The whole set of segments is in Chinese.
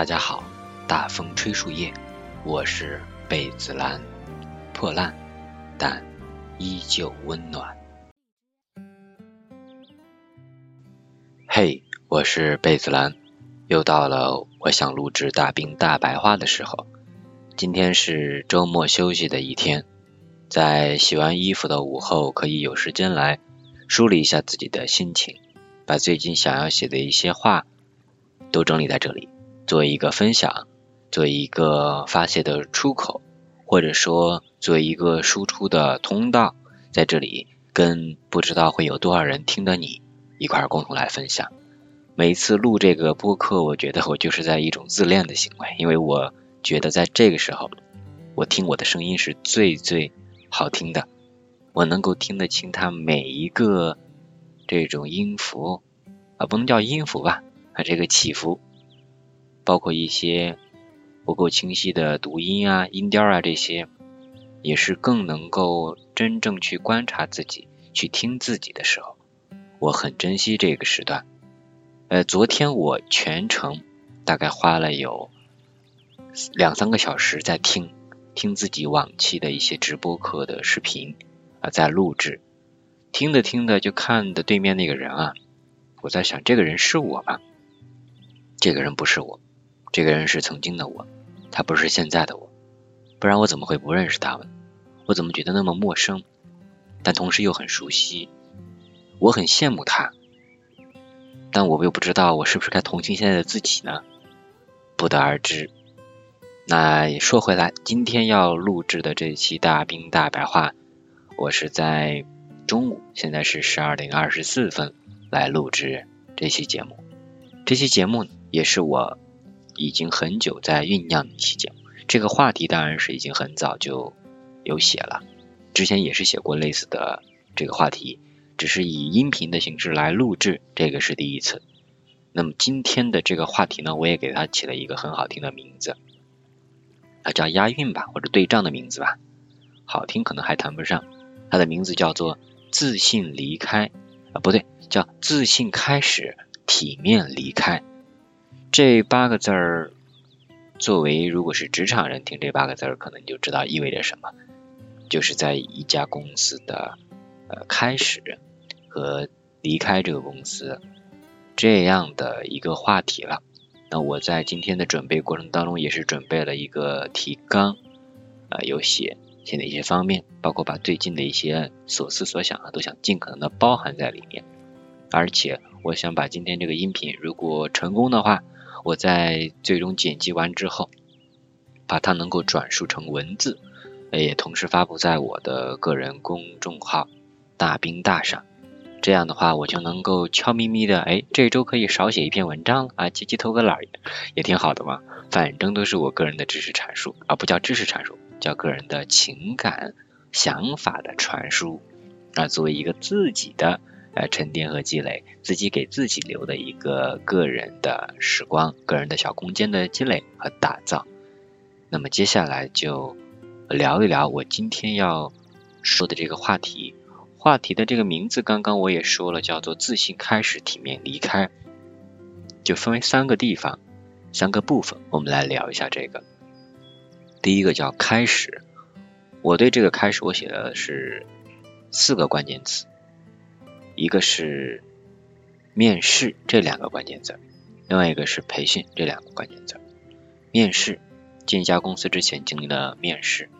大家好，大风吹树叶，我是贝子兰，破烂但依旧温暖。嘿，我是贝子兰，又到了我想录制大兵大白话的时候。今天是周末休息的一天，在洗完衣服的午后，可以有时间来梳理一下自己的心情，把最近想要写的一些话都整理在这里。做一个分享，做一个发泄的出口，或者说做一个输出的通道，在这里跟不知道会有多少人听的你一块儿共同来分享。每一次录这个播客，我觉得我就是在一种自恋的行为，因为我觉得在这个时候，我听我的声音是最最好听的，我能够听得清它每一个这种音符啊，不能叫音符吧，啊这个起伏。包括一些不够清晰的读音啊、音调啊这些，也是更能够真正去观察自己、去听自己的时候，我很珍惜这个时段。呃，昨天我全程大概花了有两三个小时在听听自己往期的一些直播课的视频啊，在录制，听着听着就看的对面那个人啊，我在想这个人是我吗？这个人不是我。这个人是曾经的我，他不是现在的我，不然我怎么会不认识他们？我怎么觉得那么陌生，但同时又很熟悉？我很羡慕他，但我又不知道我是不是该同情现在的自己呢？不得而知。那说回来，今天要录制的这期大兵大白话，我是在中午，现在是十二点二十四分来录制这期节目。这期节目也是我。已经很久在酝酿的一期节目，这个话题当然是已经很早就有写了，之前也是写过类似的这个话题，只是以音频的形式来录制，这个是第一次。那么今天的这个话题呢，我也给它起了一个很好听的名字，啊叫押韵吧，或者对仗的名字吧，好听可能还谈不上，它的名字叫做自信离开啊不对，叫自信开始，体面离开。这八个字儿，作为如果是职场人听这八个字儿，可能就知道意味着什么，就是在一家公司的呃开始和离开这个公司这样的一个话题了。那我在今天的准备过程当中，也是准备了一个提纲，呃，有写写的一些方面，包括把最近的一些所思所想啊，都想尽可能的包含在里面。而且我想把今天这个音频，如果成功的话，我在最终剪辑完之后，把它能够转述成文字，也同时发布在我的个人公众号“大兵大上”。这样的话，我就能够悄咪咪的，哎，这周可以少写一篇文章啊，积极偷个懒也挺好的嘛。反正都是我个人的知识阐述，而不叫知识阐述，叫个人的情感想法的传输啊，作为一个自己的。呃，沉淀和积累，自己给自己留的一个个人的时光，个人的小空间的积累和打造。那么接下来就聊一聊我今天要说的这个话题。话题的这个名字刚刚我也说了，叫做自信开始，体面离开。就分为三个地方，三个部分，我们来聊一下这个。第一个叫开始，我对这个开始，我写的是四个关键词。一个是面试这两个关键字，另外一个是培训这两个关键字。面试进一家公司之前经历了面试，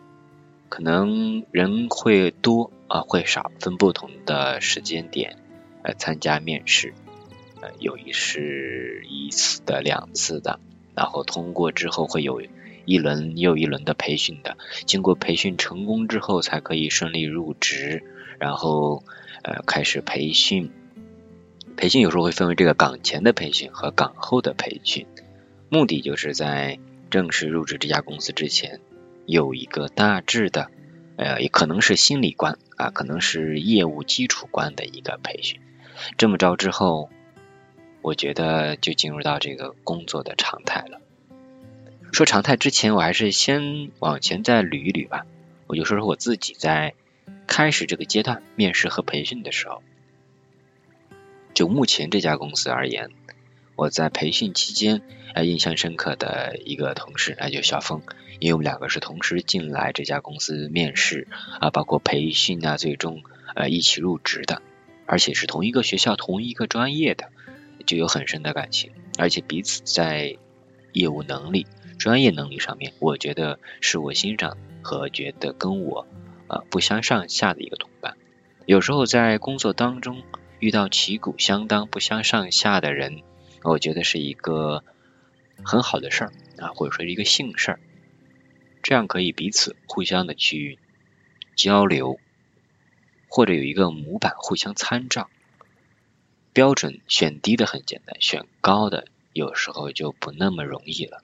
可能人会多啊会少，分不同的时间点来参加面试，呃有一是一次的、两次的，然后通过之后会有一轮又一轮的培训的，经过培训成功之后才可以顺利入职，然后。呃，开始培训，培训有时候会分为这个岗前的培训和岗后的培训，目的就是在正式入职这家公司之前，有一个大致的，呃，也可能是心理关啊，可能是业务基础关的一个培训。这么着之后，我觉得就进入到这个工作的常态了。说常态之前，我还是先往前再捋一捋吧，我就说说我自己在。开始这个阶段面试和培训的时候，就目前这家公司而言，我在培训期间啊印象深刻的一个同事，那就小峰，因为我们两个是同时进来这家公司面试啊，包括培训啊，最终呃一起入职的，而且是同一个学校同一个专业的，就有很深的感情，而且彼此在业务能力、专业能力上面，我觉得是我欣赏和觉得跟我啊不相上下的一个同伴。有时候在工作当中遇到旗鼓相当、不相上下的人。我觉得是一个很好的事儿啊，或者说是一个幸事儿，这样可以彼此互相的去交流，或者有一个模板互相参照。标准选低的很简单，选高的有时候就不那么容易了。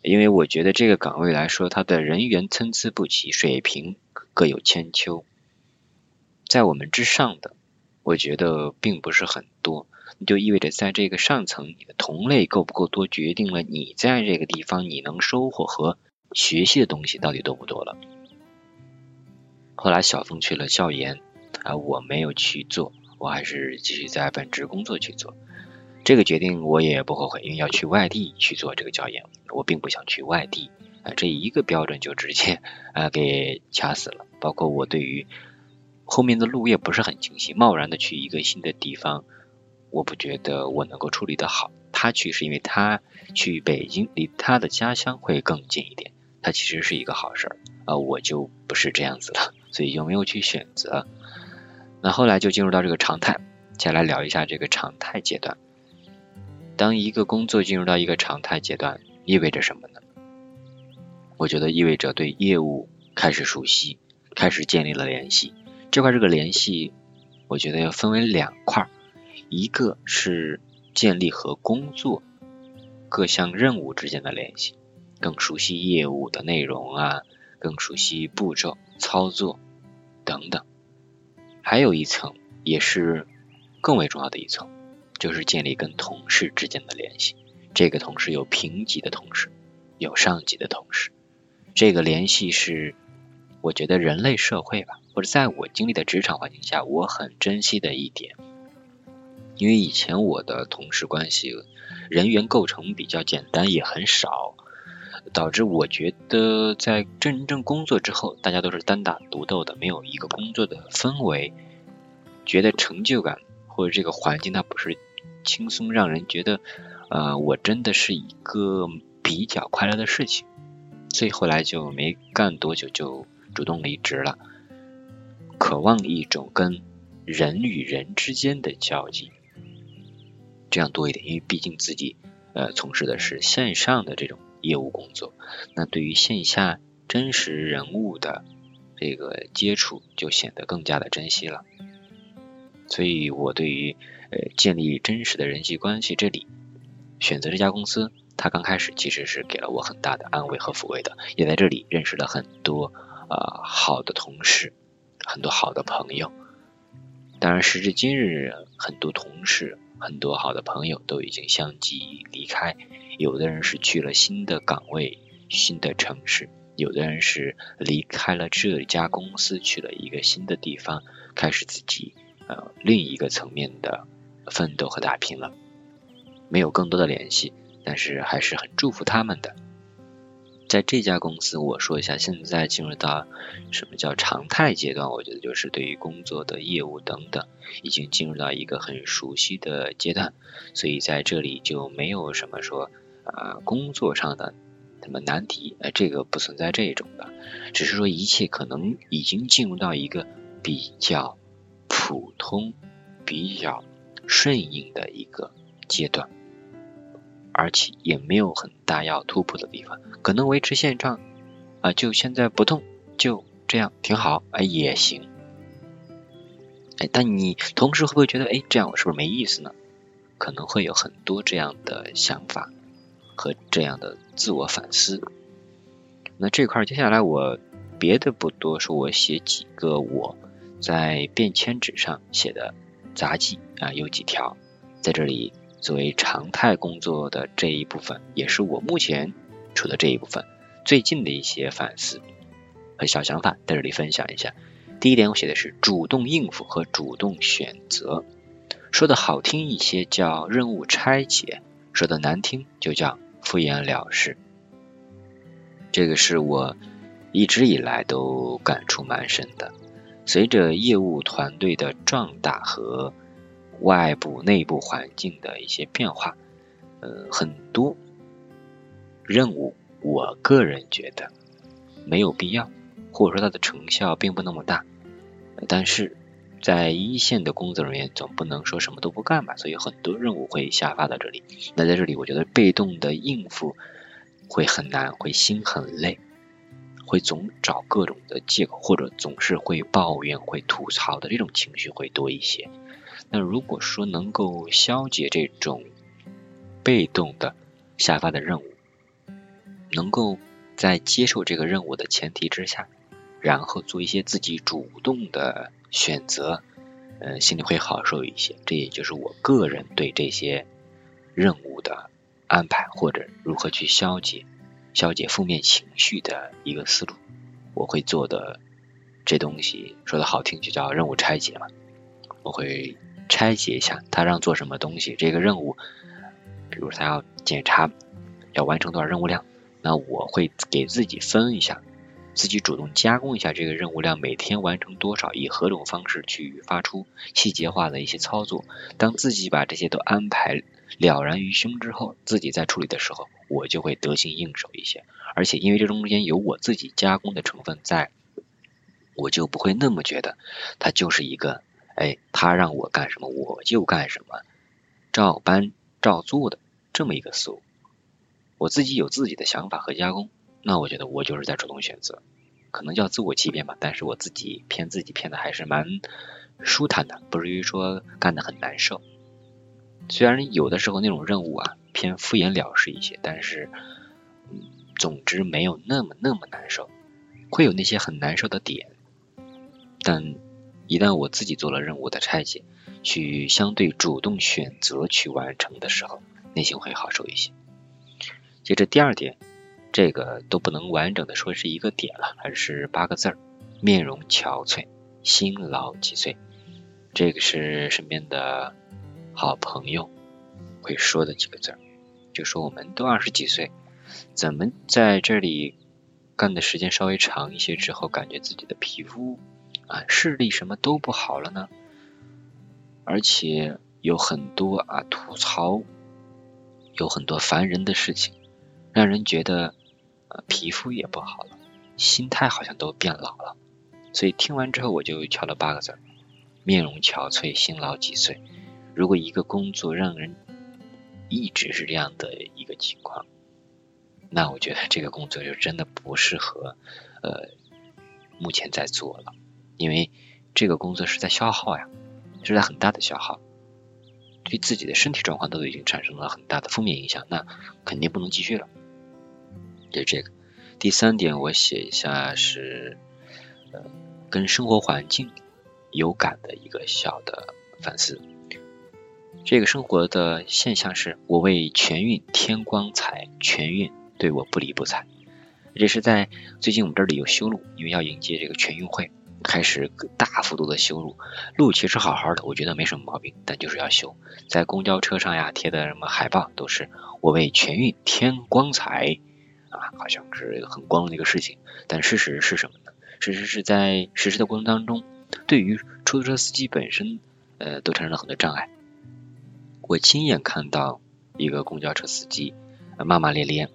因为我觉得这个岗位来说，它的人员参差不齐，水平各有千秋，在我们之上的，我觉得并不是很多。就意味着，在这个上层，你的同类够不够多，决定了你在这个地方你能收获和学习的东西到底多不多了。后来小峰去了教研，啊，我没有去做，我还是继续在本职工作去做。这个决定我也不后悔，因为要去外地去做这个教研，我并不想去外地啊，这一个标准就直接啊给掐死了。包括我对于后面的路也不是很清晰，贸然的去一个新的地方。我不觉得我能够处理得好，他去是因为他去北京离他的家乡会更近一点，他其实是一个好事儿啊，我就不是这样子了，所以就没有去选择。那后来就进入到这个常态，接下来聊一下这个常态阶段。当一个工作进入到一个常态阶段，意味着什么呢？我觉得意味着对业务开始熟悉，开始建立了联系。这块这个联系，我觉得要分为两块。一个是建立和工作各项任务之间的联系，更熟悉业务的内容啊，更熟悉步骤、操作等等。还有一层也是更为重要的一层，就是建立跟同事之间的联系。这个同事有平级的同事，有上级的同事。这个联系是我觉得人类社会吧，或者在我经历的职场环境下，我很珍惜的一点。因为以前我的同事关系人员构成比较简单，也很少，导致我觉得在真正工作之后，大家都是单打独斗的，没有一个工作的氛围，觉得成就感或者这个环境它不是轻松，让人觉得呃我真的是一个比较快乐的事情，所以后来就没干多久就主动离职了，渴望一种跟人与人之间的交际。这样多一点，因为毕竟自己呃从事的是线上的这种业务工作，那对于线下真实人物的这个接触就显得更加的珍惜了。所以我对于呃建立真实的人际关系这里选择这家公司，它刚开始其实是给了我很大的安慰和抚慰的，也在这里认识了很多呃好的同事，很多好的朋友。当然时至今日，很多同事。很多好的朋友都已经相继离开，有的人是去了新的岗位、新的城市，有的人是离开了这家公司，去了一个新的地方，开始自己呃另一个层面的奋斗和打拼了。没有更多的联系，但是还是很祝福他们的。在这家公司，我说一下，现在进入到什么叫常态阶段？我觉得就是对于工作的业务等等，已经进入到一个很熟悉的阶段，所以在这里就没有什么说啊工作上的什么难题，呃，这个不存在这种的，只是说一切可能已经进入到一个比较普通、比较顺应的一个阶段。而且也没有很大要突破的地方，可能维持现状啊，就现在不动，就这样挺好，哎也行，哎，但你同时会不会觉得，哎，这样我是不是没意思呢？可能会有很多这样的想法和这样的自我反思。那这块接下来我别的不多说，我写几个我在便签纸上写的杂记啊，有几条在这里。作为常态工作的这一部分，也是我目前处的这一部分最近的一些反思和小想法，在这里分享一下。第一点，我写的是主动应付和主动选择。说的好听一些叫任务拆解，说的难听就叫敷衍了事。这个是我一直以来都感触蛮深的。随着业务团队的壮大和外部、内部环境的一些变化，呃，很多任务，我个人觉得没有必要，或者说它的成效并不那么大。但是在一线的工作人员总不能说什么都不干吧，所以很多任务会下发到这里。那在这里，我觉得被动的应付会很难，会心很累，会总找各种的借口，或者总是会抱怨、会吐槽的这种情绪会多一些。那如果说能够消解这种被动的下发的任务，能够在接受这个任务的前提之下，然后做一些自己主动的选择，嗯，心里会好受一些。这也就是我个人对这些任务的安排，或者如何去消解、消解负面情绪的一个思路。我会做的这东西说的好听，就叫任务拆解嘛。我会。拆解一下，他让做什么东西？这个任务，比如他要检查，要完成多少任务量，那我会给自己分一下，自己主动加工一下这个任务量，每天完成多少，以何种方式去发出细节化的一些操作。当自己把这些都安排了然于胸之后，自己在处理的时候，我就会得心应手一些。而且因为这中间有我自己加工的成分在，我就不会那么觉得它就是一个。哎，他让我干什么我就干什么，照搬照做的这么一个思路，我自己有自己的想法和加工，那我觉得我就是在主动选择，可能叫自我欺骗吧，但是我自己骗自己骗的还是蛮舒坦的，不至于说干的很难受。虽然有的时候那种任务啊偏敷衍了事一些，但是嗯，总之没有那么那么难受，会有那些很难受的点，但。一旦我自己做了任务的拆解，去相对主动选择去完成的时候，内心会好受一些。接着第二点，这个都不能完整的说是一个点了，而是八个字儿：面容憔悴，辛劳几岁。这个是身边的好朋友会说的几个字儿，就说我们都二十几岁，怎么在这里干的时间稍微长一些之后，感觉自己的皮肤。啊，视力什么都不好了呢，而且有很多啊吐槽，有很多烦人的事情，让人觉得啊皮肤也不好了，心态好像都变老了。所以听完之后，我就敲了八个字：面容憔悴，辛劳几岁。如果一个工作让人一直是这样的一个情况，那我觉得这个工作就真的不适合呃目前在做了。因为这个工作是在消耗呀，是在很大的消耗，对自己的身体状况都已经产生了很大的负面影响，那肯定不能继续了。就这个，第三点我写一下是，呃，跟生活环境有感的一个小的反思。这个生活的现象是，我为全运添光彩，全运对我不理不睬。这是在最近我们这里有修路，因为要迎接这个全运会。开始大幅度的修路，路其实好好的，我觉得没什么毛病，但就是要修。在公交车上呀贴的什么海报都是我为全运添光彩啊，好像是很光荣的一个事情。但事实是什么呢？事实是在实施的过程当中，对于出租车司机本身，呃，都产生了很多障碍。我亲眼看到一个公交车司机呃骂骂咧咧，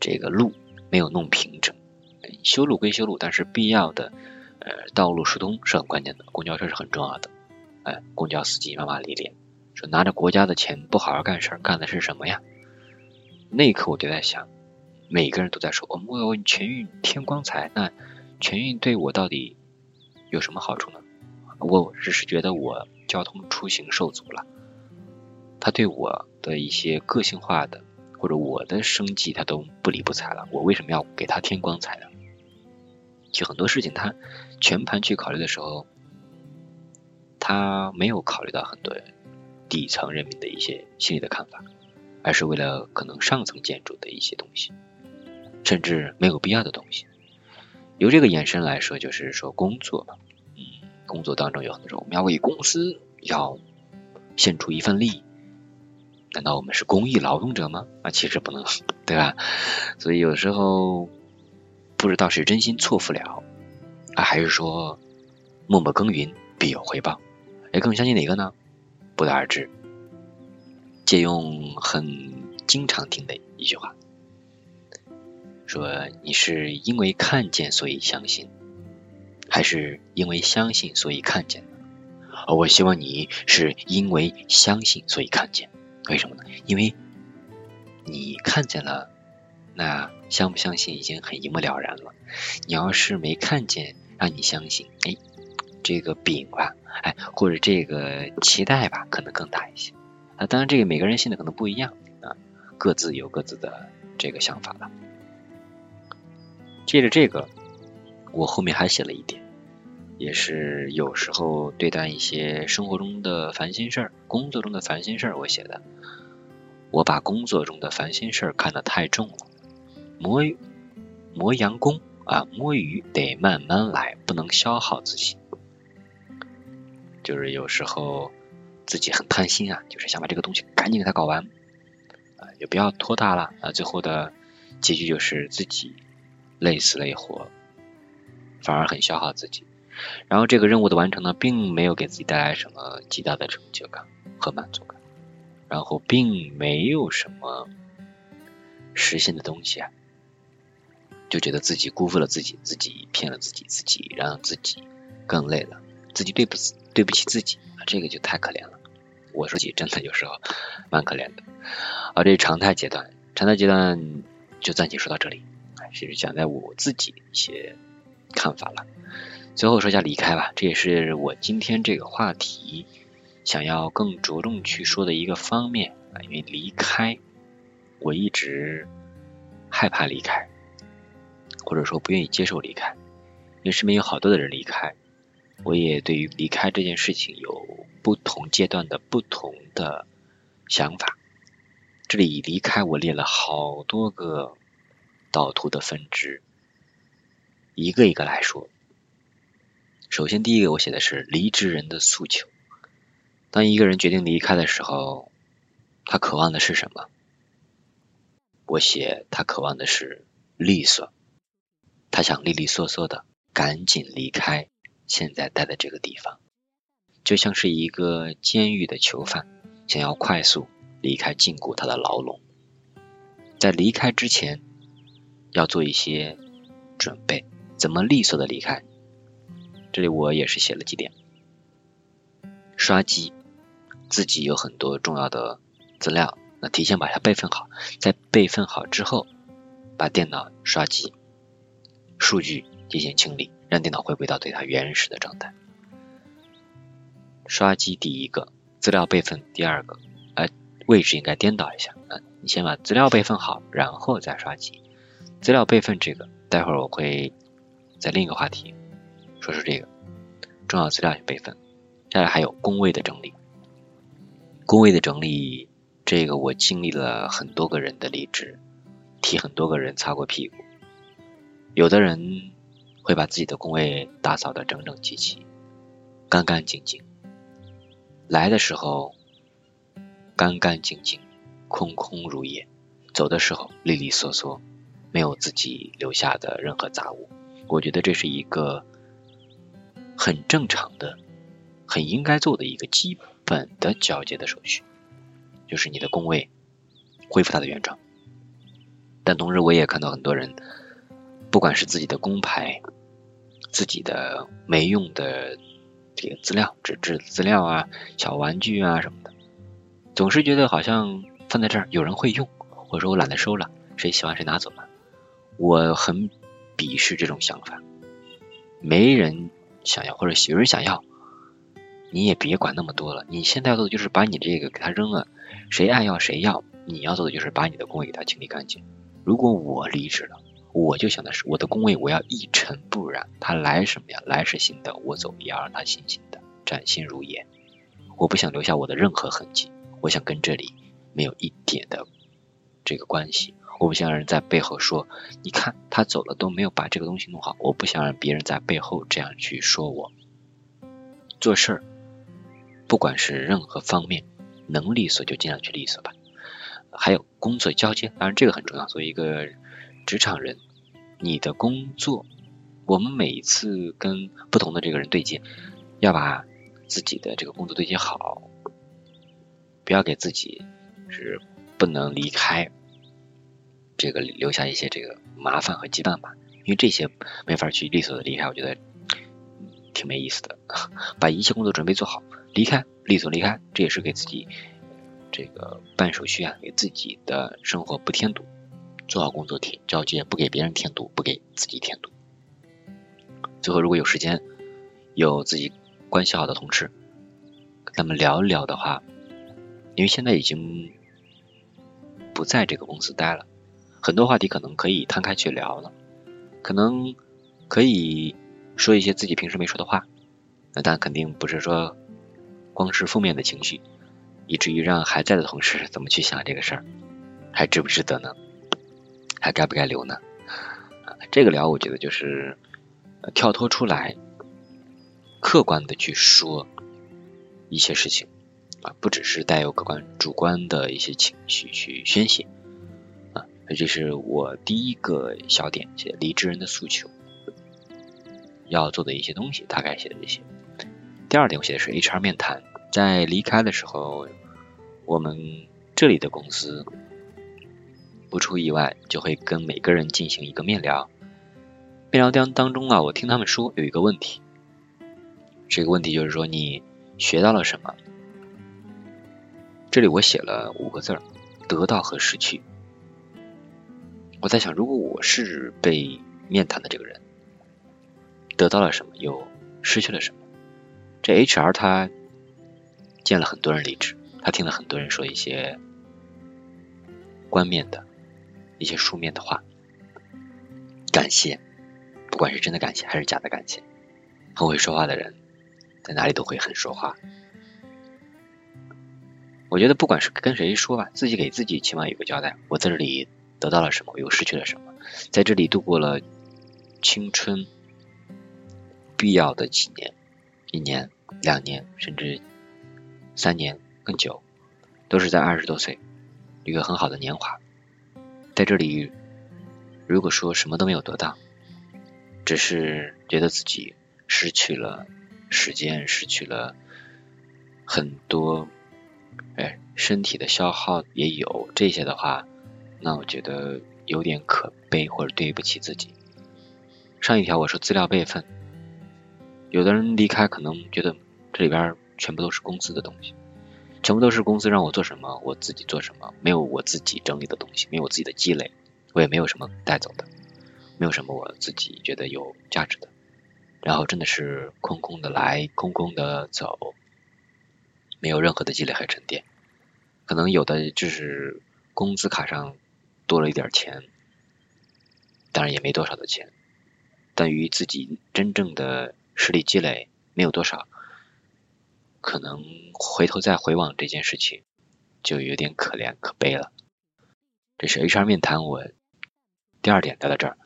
这个路没有弄平整，修路归修路，但是必要的。呃，道路疏通是很关键的，公交车是很重要的。哎，公交司机骂骂咧咧，说拿着国家的钱不好好干事，干的是什么呀？那一刻我就在想，每个人都在说我们为全运添光彩，那全运对我到底有什么好处呢？我只是觉得我交通出行受阻了，他对我的一些个性化的或者我的生计他都不理不睬了，我为什么要给他添光彩呢？就很多事情，他全盘去考虑的时候，他没有考虑到很多底层人民的一些心理的看法，而是为了可能上层建筑的一些东西，甚至没有必要的东西。由这个延伸来说，就是说工作嘛，嗯，工作当中有很多，我们要为公司要献出一份力？难道我们是公益劳动者吗？啊，其实不能，对吧？所以有时候不知道是真心错付了啊，还是说默默耕耘必有回报？哎，更相信哪个呢？不得而知。借用很经常听的一句话，说你是因为看见所以相信，还是因为相信所以看见呢？而我希望你是因为相信所以看见。为什么呢？因为你看见了，那相不相信已经很一目了然了。你要是没看见，让你相信，哎，这个饼吧，哎，或者这个期待吧，可能更大一些。啊，当然这个每个人信的可能不一样啊，各自有各自的这个想法了。借着这个，我后面还写了一点。也是有时候对待一些生活中的烦心事儿、工作中的烦心事儿，我写的。我把工作中的烦心事儿看得太重了。磨磨洋工啊，摸鱼得慢慢来，不能消耗自己。就是有时候自己很贪心啊，就是想把这个东西赶紧给它搞完啊，也不要拖沓了啊。最后的结局就是自己累死累活，反而很消耗自己。然后这个任务的完成呢，并没有给自己带来什么极大的成就感和满足感，然后并没有什么实现的东西啊，就觉得自己辜负了自己，自己骗了自己，自己让自己更累了，自己对不起对不起自己啊，这个就太可怜了。我说起真的有时候蛮可怜的。啊，这是常态阶段，常态阶段就暂且说到这里，其实讲在我自己一些看法了。最后说一下离开吧，这也是我今天这个话题想要更着重去说的一个方面啊。因为离开，我一直害怕离开，或者说不愿意接受离开。因为身边有好多的人离开，我也对于离开这件事情有不同阶段的不同的想法。这里离开，我列了好多个导图的分支，一个一个来说。首先，第一个我写的是离职人的诉求。当一个人决定离开的时候，他渴望的是什么？我写他渴望的是利索，他想利利索索的赶紧离开现在待的这个地方，就像是一个监狱的囚犯想要快速离开禁锢他的牢笼。在离开之前，要做一些准备，怎么利索的离开？这里我也是写了几点：刷机，自己有很多重要的资料，那提前把它备份好，在备份好之后，把电脑刷机，数据进行清理，让电脑回归到对它原始的状态。刷机第一个，资料备份第二个，呃，位置应该颠倒一下，啊，你先把资料备份好，然后再刷机。资料备份这个，待会儿我会在另一个话题。说是这个重要资料备份，下来还有工位的整理。工位的整理，这个我经历了很多个人的离职，替很多个人擦过屁股。有的人会把自己的工位打扫的整整齐齐、干干净净，来的时候干干净净、空空如也，走的时候利利索索，没有自己留下的任何杂物。我觉得这是一个。很正常的、很应该做的一个基本的交接的手续，就是你的工位恢复它的原状。但同时，我也看到很多人，不管是自己的工牌、自己的没用的这个资料、纸质资料啊、小玩具啊什么的，总是觉得好像放在这儿有人会用，或者说我懒得收了，谁喜欢谁拿走了。我很鄙视这种想法，没人。想要或者有人想要，你也别管那么多了。你现在要做的就是把你这个给他扔了，谁爱要谁要。你要做的就是把你的工位给他清理干净。如果我离职了，我就想的是我的工位我要一尘不染。他来什么呀？来是新的，我走也要让他新新的，崭新如也。我不想留下我的任何痕迹，我想跟这里没有一点的这个关系。我不想让人在背后说，你看他走了都没有把这个东西弄好。我不想让别人在背后这样去说我。做事儿不管是任何方面，能利索就尽量去利索吧。还有工作交接，当然这个很重要。作为一个职场人，你的工作，我们每一次跟不同的这个人对接，要把自己的这个工作对接好，不要给自己是不能离开这个留下一些这个麻烦和羁绊吧。因为这些没法去利索的离开，我觉得挺没意思的。把一切工作准备做好，离开利索离开，这也是给自己。这个办手续啊，给自己的生活不添堵，做好工作填交接，不给别人添堵，不给自己添堵。最后，如果有时间，有自己关系好的同事，跟他们聊一聊的话，因为现在已经不在这个公司待了，很多话题可能可以摊开去聊了，可能可以说一些自己平时没说的话，那但肯定不是说光是负面的情绪。以至于让还在的同事怎么去想这个事儿，还值不值得呢？还该不该留呢？啊，这个聊我觉得就是跳脱出来，客观的去说一些事情啊，不只是带有客观主观的一些情绪去宣泄啊。这是我第一个小点，写离职人的诉求要做的一些东西，大概写的这些。第二点我写的是 HR 面谈。在离开的时候，我们这里的公司不出意外就会跟每个人进行一个面聊。面聊当当中啊，我听他们说有一个问题，这个问题就是说你学到了什么？这里我写了五个字儿：得到和失去。我在想，如果我是被面谈的这个人，得到了什么，又失去了什么？这 HR 他。见了很多人离职，他听了很多人说一些冠面的一些书面的话，感谢，不管是真的感谢还是假的感谢，很会说话的人在哪里都会很说话。我觉得不管是跟谁说吧，自己给自己起码有个交代，我在这里得到了什么，又失去了什么，在这里度过了青春必要的几年，一年、两年，甚至。三年更久，都是在二十多岁，一个很好的年华。在这里，如果说什么都没有得到，只是觉得自己失去了时间，失去了很多，哎，身体的消耗也有这些的话，那我觉得有点可悲或者对不起自己。上一条我说资料备份，有的人离开可能觉得这里边。全部都是公司的东西，全部都是公司让我做什么，我自己做什么，没有我自己整理的东西，没有我自己的积累，我也没有什么带走的，没有什么我自己觉得有价值的，然后真的是空空的来，空空的走，没有任何的积累和沉淀，可能有的就是工资卡上多了一点钱，当然也没多少的钱，但与自己真正的实力积累没有多少。可能回头再回望这件事情，就有点可怜可悲了。这是 HR 面谈，我第二点聊到这儿。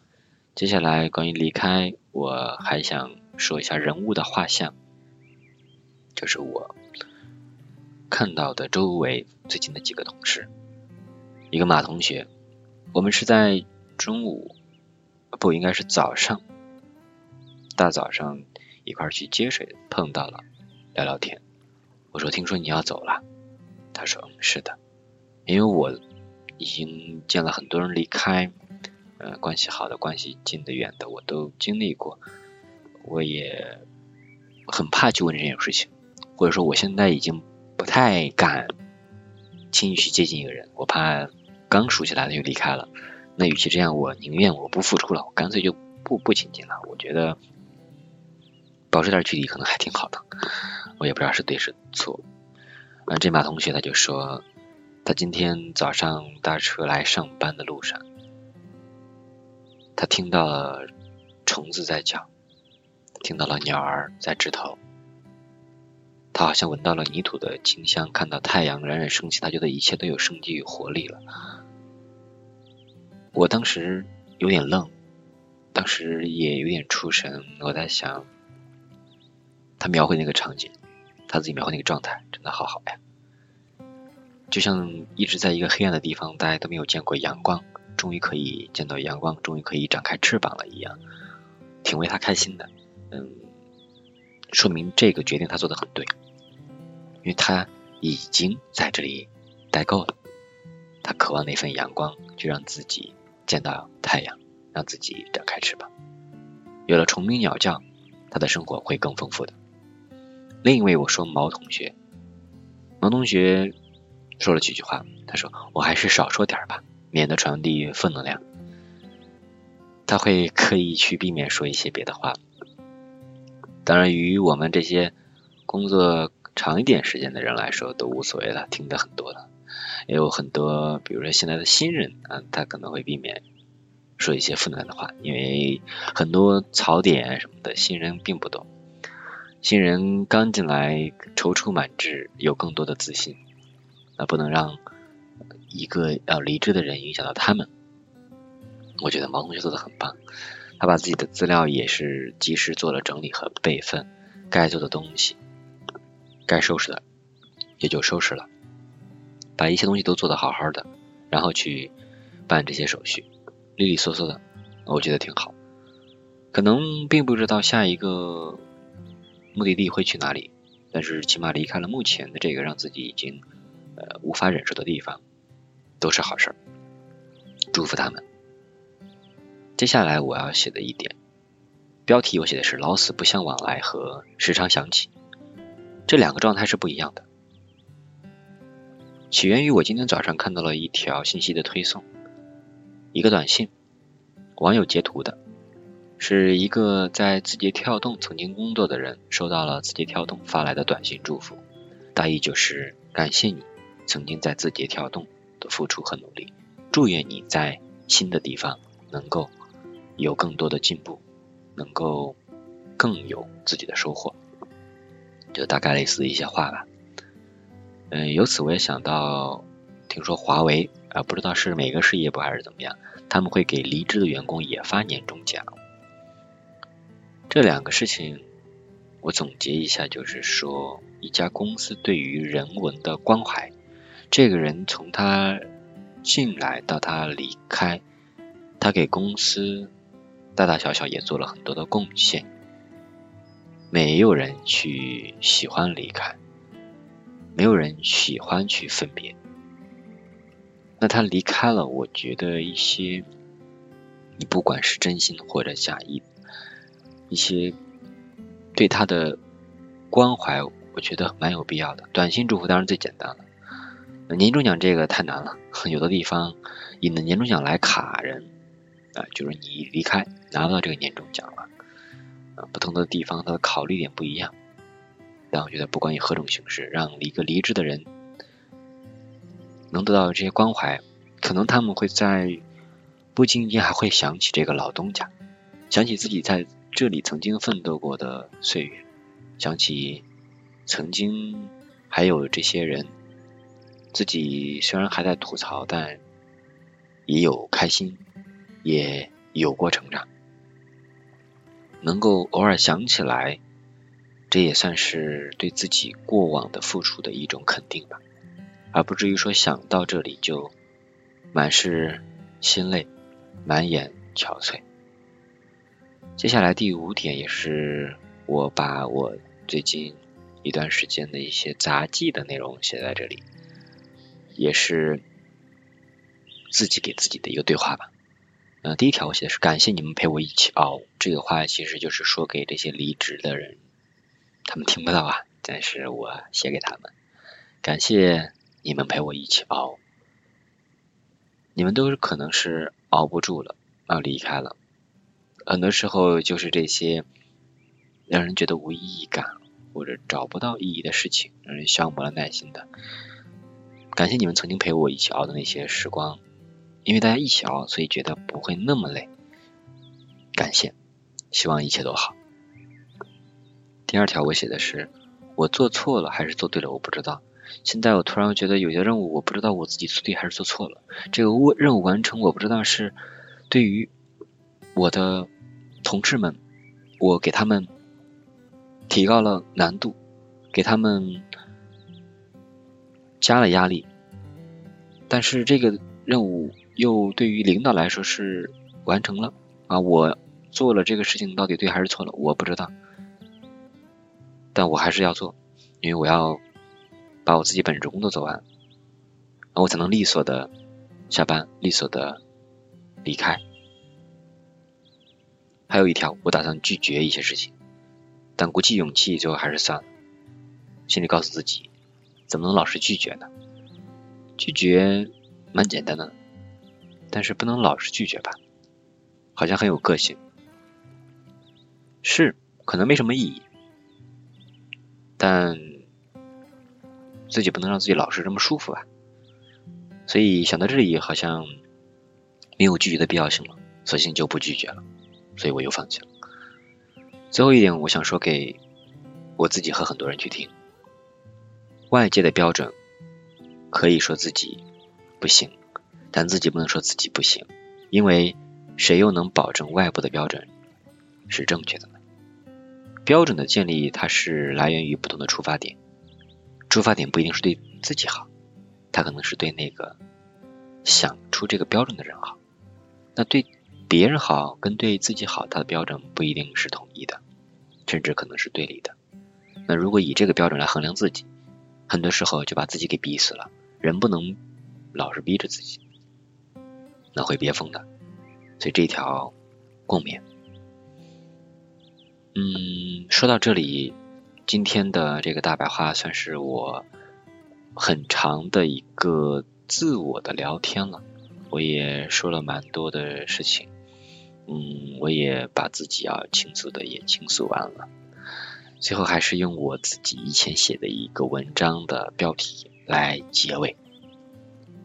接下来关于离开，我还想说一下人物的画像，就是我看到的周围最近的几个同事，一个马同学，我们是在中午，不应该是早上，大早上一块去接水碰到了，聊聊天。我说：“听说你要走了。”他说：“嗯是的，因为我已经见了很多人离开，呃，关系好的、关系近的、远的，我都经历过。我也很怕去问这件事情，或者说我现在已经不太敢轻易去接近一个人，我怕刚熟起来的就离开了。那与其这样，我宁愿我不付出了，我干脆就不不亲近了。我觉得保持点距离可能还挺好的。”我也不知道是对是错，嗯，这马同学他就说，他今天早上搭车来上班的路上，他听到了虫子在叫，听到了鸟儿在枝头，他好像闻到了泥土的清香，看到太阳冉冉升起，他觉得一切都有生机与活力了。我当时有点愣，当时也有点出神，我在想，他描绘那个场景。他自己描绘那个状态真的好好呀，就像一直在一个黑暗的地方，大家都没有见过阳光，终于可以见到阳光，终于可以展开翅膀了一样，挺为他开心的。嗯，说明这个决定他做的很对，因为他已经在这里待够了，他渴望那份阳光，就让自己见到太阳，让自己展开翅膀。有了虫鸣鸟叫，他的生活会更丰富的。另一位我说毛同学，毛同学说了几句话，他说我还是少说点吧，免得传递负能量。他会刻意去避免说一些别的话。当然，于我们这些工作长一点时间的人来说，都无所谓了，听得很多了。也有很多，比如说现在的新人啊，他可能会避免说一些负能量的话，因为很多槽点什么的，新人并不懂。新人刚进来，踌躇满志，有更多的自信，那不能让一个要离职的人影响到他们。我觉得毛同学做的很棒，他把自己的资料也是及时做了整理和备份，该做的东西，该收拾的也就收拾了，把一切东西都做得好好的，然后去办这些手续，利利索索的，我觉得挺好。可能并不知道下一个。目的地会去哪里？但是起码离开了目前的这个让自己已经呃无法忍受的地方，都是好事儿。祝福他们。接下来我要写的一点标题，我写的是“老死不相往来”和“时常想起”，这两个状态是不一样的。起源于我今天早上看到了一条信息的推送，一个短信，网友截图的。是一个在字节跳动曾经工作的人，收到了字节跳动发来的短信祝福，大意就是感谢你曾经在字节跳动的付出和努力，祝愿你在新的地方能够有更多的进步，能够更有自己的收获，就大概类似一些话吧。嗯，由此我也想到，听说华为啊，不知道是每个事业部还是怎么样，他们会给离职的员工也发年终奖。这两个事情，我总结一下，就是说，一家公司对于人文的关怀，这个人从他进来到他离开，他给公司大大小小也做了很多的贡献，没有人去喜欢离开，没有人喜欢去分别。那他离开了，我觉得一些，你不管是真心或者假意。一些对他的关怀，我觉得蛮有必要的。短信祝福当然最简单了，年终奖这个太难了。有的地方以年终奖来卡人啊，就是你离开拿不到这个年终奖了啊。不同的地方他的考虑点不一样，但我觉得不管以何种形式，让一个离职的人能得到这些关怀，可能他们会在不经意间还会想起这个老东家，想起自己在。这里曾经奋斗过的岁月，想起曾经还有这些人，自己虽然还在吐槽，但也有开心，也有过成长。能够偶尔想起来，这也算是对自己过往的付出的一种肯定吧，而不至于说想到这里就满是心累，满眼憔悴。接下来第五点也是我把我最近一段时间的一些杂记的内容写在这里，也是自己给自己的一个对话吧。嗯，第一条我写的是感谢你们陪我一起熬，这个话其实就是说给这些离职的人，他们听不到啊，但是我写给他们，感谢你们陪我一起熬，你们都可能是熬不住了，要离开了。很多时候就是这些让人觉得无意义感或者找不到意义的事情，让人消磨了耐心的。感谢你们曾经陪我一起熬的那些时光，因为大家一起熬，所以觉得不会那么累。感谢，希望一切都好。第二条我写的是我做错了还是做对了，我不知道。现在我突然觉得有些任务我不知道我自己做对还是做错了。这个任务完成我不知道是对于我的。同志们，我给他们提高了难度，给他们加了压力，但是这个任务又对于领导来说是完成了啊，我做了这个事情到底对还是错了，我不知道，但我还是要做，因为我要把我自己本职工作做完，我才能利索的下班，利索的离开。还有一条，我打算拒绝一些事情，但鼓起勇气，最后还是算了。心里告诉自己，怎么能老是拒绝呢？拒绝蛮简单的，但是不能老是拒绝吧？好像很有个性，是可能没什么意义，但自己不能让自己老是这么舒服吧？所以想到这里，好像没有拒绝的必要性了，索性就不拒绝了。所以我又放弃了。最后一点，我想说给我自己和很多人去听：外界的标准可以说自己不行，但自己不能说自己不行，因为谁又能保证外部的标准是正确的呢？标准的建立，它是来源于不同的出发点，出发点不一定是对自己好，它可能是对那个想出这个标准的人好。那对。别人好跟对自己好，他的标准不一定是统一的，甚至可能是对立的。那如果以这个标准来衡量自己，很多时候就把自己给逼死了。人不能老是逼着自己，那会憋疯的。所以这条共勉。嗯，说到这里，今天的这个大白话算是我很长的一个自我的聊天了。我也说了蛮多的事情。嗯，我也把自己要倾诉的也倾诉完了，最后还是用我自己以前写的一个文章的标题来结尾。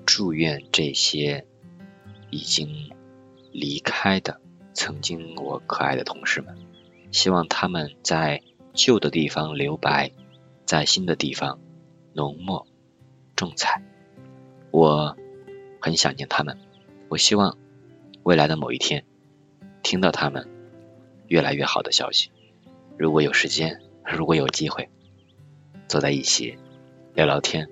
祝愿这些已经离开的曾经我可爱的同事们，希望他们在旧的地方留白，在新的地方浓墨重彩。我很想念他们，我希望未来的某一天。听到他们越来越好的消息，如果有时间，如果有机会，坐在一起聊聊天，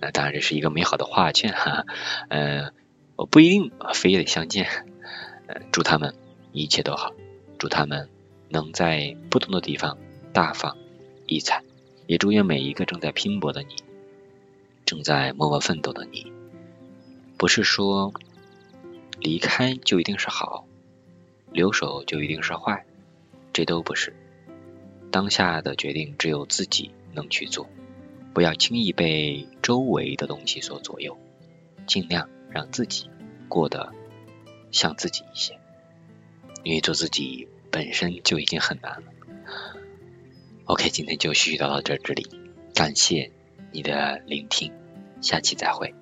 那当然这是一个美好的画卷哈。嗯，我不一定非得相见。嗯，祝他们一切都好，祝他们能在不同的地方大放异彩，也祝愿每一个正在拼搏的你，正在默默奋斗的你，不是说离开就一定是好。留守就一定是坏，这都不是。当下的决定只有自己能去做，不要轻易被周围的东西所左右，尽量让自己过得像自己一些，因为做自己本身就已经很难了。OK，今天就絮絮叨到这这里，感谢你的聆听，下期再会。